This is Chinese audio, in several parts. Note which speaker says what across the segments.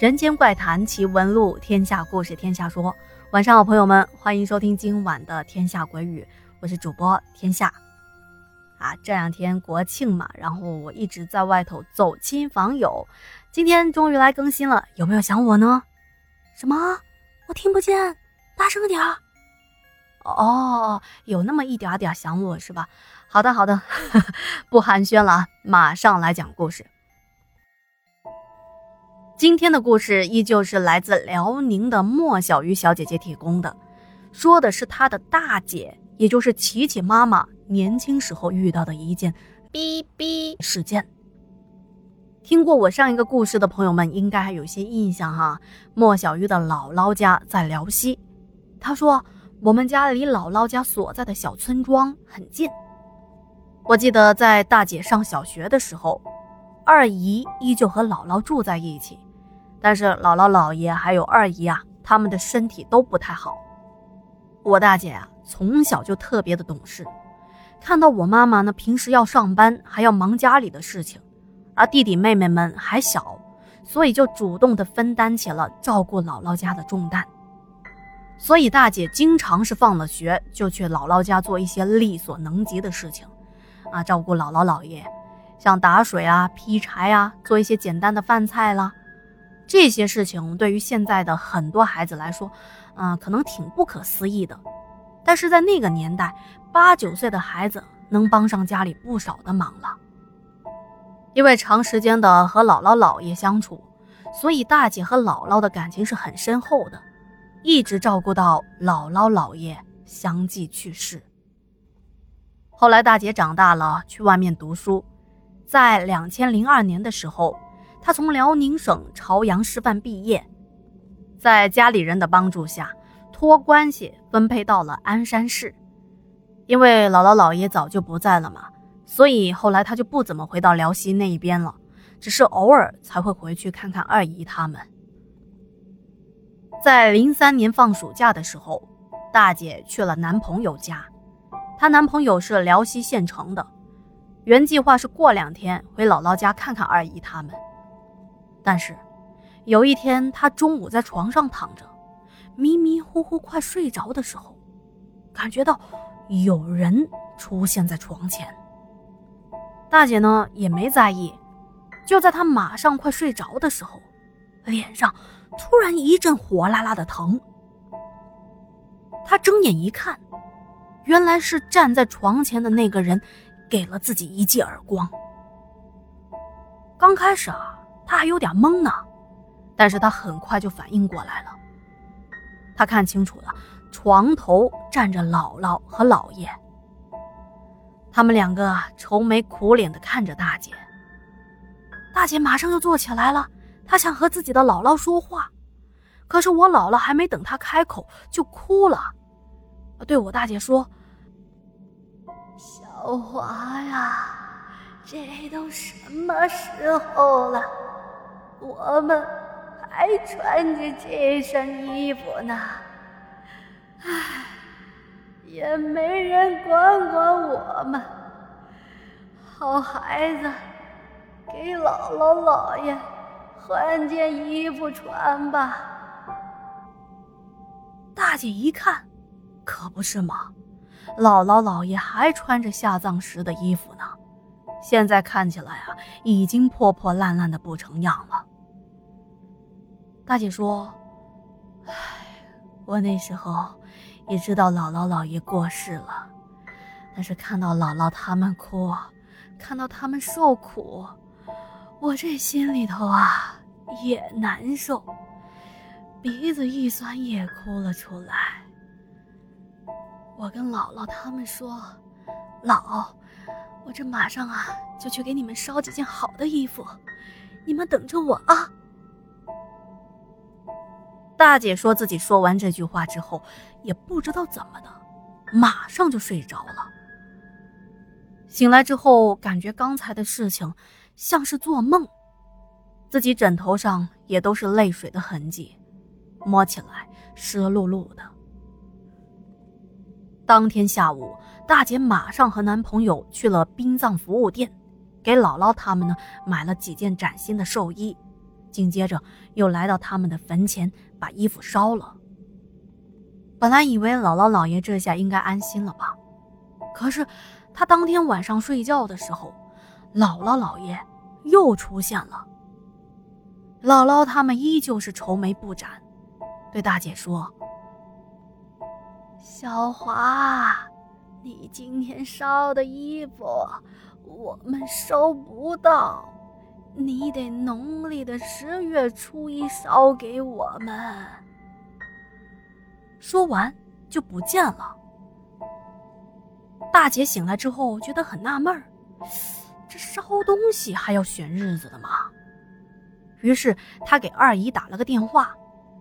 Speaker 1: 人间怪谈奇闻录，天下故事天下说。晚上好，朋友们，欢迎收听今晚的《天下鬼语》，我是主播天下。啊，这两天国庆嘛，然后我一直在外头走亲访友，今天终于来更新了，有没有想我呢？什么？我听不见，大声点儿。哦，有那么一点点想我是吧？好的，好的，不寒暄了，马上来讲故事。今天的故事依旧是来自辽宁的莫小鱼小姐姐提供的，说的是她的大姐，也就是琪琪妈妈年轻时候遇到的一件逼逼事件。听过我上一个故事的朋友们应该还有些印象哈。莫小鱼的姥姥家在辽西，她说我们家离姥姥家所在的小村庄很近。我记得在大姐上小学的时候，二姨依旧和姥姥住在一起。但是姥姥姥爷还有二姨啊，他们的身体都不太好。我大姐啊，从小就特别的懂事，看到我妈妈呢，平时要上班，还要忙家里的事情，而弟弟妹妹们还小，所以就主动的分担起了照顾姥姥家的重担。所以大姐经常是放了学就去姥姥家做一些力所能及的事情，啊，照顾姥姥姥爷，像打水啊、劈柴啊，做一些简单的饭菜啦。这些事情对于现在的很多孩子来说，嗯，可能挺不可思议的。但是在那个年代，八九岁的孩子能帮上家里不少的忙了。因为长时间的和姥姥姥爷相处，所以大姐和姥姥的感情是很深厚的，一直照顾到姥姥姥爷相继去世。后来大姐长大了，去外面读书，在两千零二年的时候。他从辽宁省朝阳师范毕业，在家里人的帮助下，托关系分配到了鞍山市。因为姥姥姥爷早就不在了嘛，所以后来他就不怎么回到辽西那一边了，只是偶尔才会回去看看二姨他们。在零三年放暑假的时候，大姐去了男朋友家，她男朋友是辽西县城的，原计划是过两天回姥姥家看看二姨他们。但是，有一天，他中午在床上躺着，迷迷糊糊快睡着的时候，感觉到有人出现在床前。大姐呢也没在意，就在他马上快睡着的时候，脸上突然一阵火辣辣的疼。他睁眼一看，原来是站在床前的那个人给了自己一记耳光。刚开始啊。他还有点懵呢，但是他很快就反应过来了。他看清楚了，床头站着姥姥和姥爷。他们两个愁眉苦脸的看着大姐。大姐马上就坐起来了，她想和自己的姥姥说话，可是我姥姥还没等她开口就哭了，对我大姐说：“
Speaker 2: 小华呀，这都什么时候了？”我们还穿着这身衣服呢，唉，也没人管管我们。好孩子，给姥姥姥爷换件衣服穿吧。
Speaker 1: 大姐一看，可不是嘛，姥姥姥爷还穿着下葬时的衣服呢，现在看起来啊，已经破破烂烂的不成样了。大姐说：“唉，我那时候也知道姥姥姥爷过世了，但是看到姥姥他们哭，看到他们受苦，我这心里头啊也难受，鼻子一酸也哭了出来。我跟姥姥他们说：‘姥，我这马上啊就去给你们烧几件好的衣服，你们等着我啊。’”大姐说自己说完这句话之后，也不知道怎么的，马上就睡着了。醒来之后，感觉刚才的事情像是做梦，自己枕头上也都是泪水的痕迹，摸起来湿漉漉的。当天下午，大姐马上和男朋友去了殡葬服务店，给姥姥他们呢买了几件崭新的寿衣，紧接着又来到他们的坟前，把衣服烧了。本来以为姥姥姥爷这下应该安心了吧，可是他当天晚上睡觉的时候，姥姥姥爷又出现了。姥姥他们依旧是愁眉不展，对大姐说：“
Speaker 2: 小华，你今天烧的衣服我们收不到，你得农历的十月初一烧给我们。”
Speaker 1: 说完就不见了。大姐醒来之后觉得很纳闷儿，这烧东西还要选日子的吗？于是她给二姨打了个电话，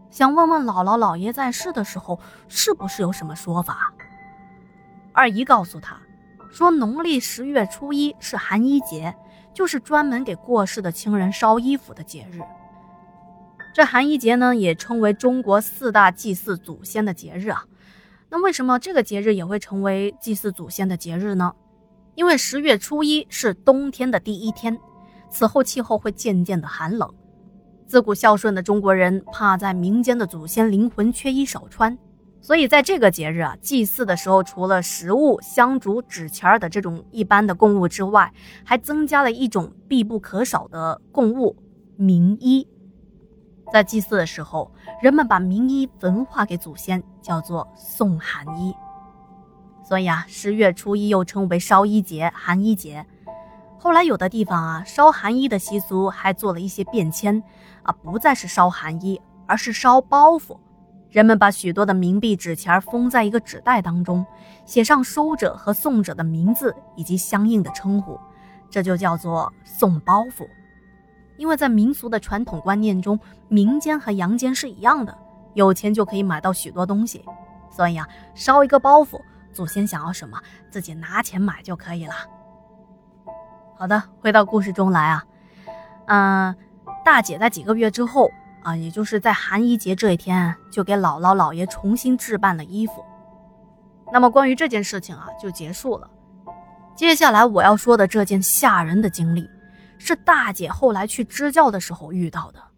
Speaker 1: 想问问姥姥姥爷在世的时候是不是有什么说法。二姨告诉她，说农历十月初一是寒衣节，就是专门给过世的亲人烧衣服的节日。这寒衣节呢，也称为中国四大祭祀祖先的节日啊。那为什么这个节日也会成为祭祀祖先的节日呢？因为十月初一是冬天的第一天，此后气候会渐渐的寒冷。自古孝顺的中国人怕在民间的祖先灵魂缺衣少穿，所以在这个节日啊，祭祀的时候，除了食物、香烛、纸钱的这种一般的供物之外，还增加了一种必不可少的供物——名衣。在祭祀的时候，人们把名衣焚化给祖先，叫做送寒衣。所以啊，十月初一又称为烧衣节、寒衣节。后来有的地方啊，烧寒衣的习俗还做了一些变迁，啊，不再是烧寒衣，而是烧包袱。人们把许多的冥币、纸钱封在一个纸袋当中，写上收者和送者的名字以及相应的称呼，这就叫做送包袱。因为在民俗的传统观念中，民间和阳间是一样的，有钱就可以买到许多东西，所以啊，烧一个包袱，祖先想要什么，自己拿钱买就可以了。好的，回到故事中来啊，嗯，大姐在几个月之后啊，也就是在寒衣节这一天，就给姥姥姥爷重新置办了衣服。那么关于这件事情啊，就结束了。接下来我要说的这件吓人的经历。是大姐后来去支教的时候遇到的。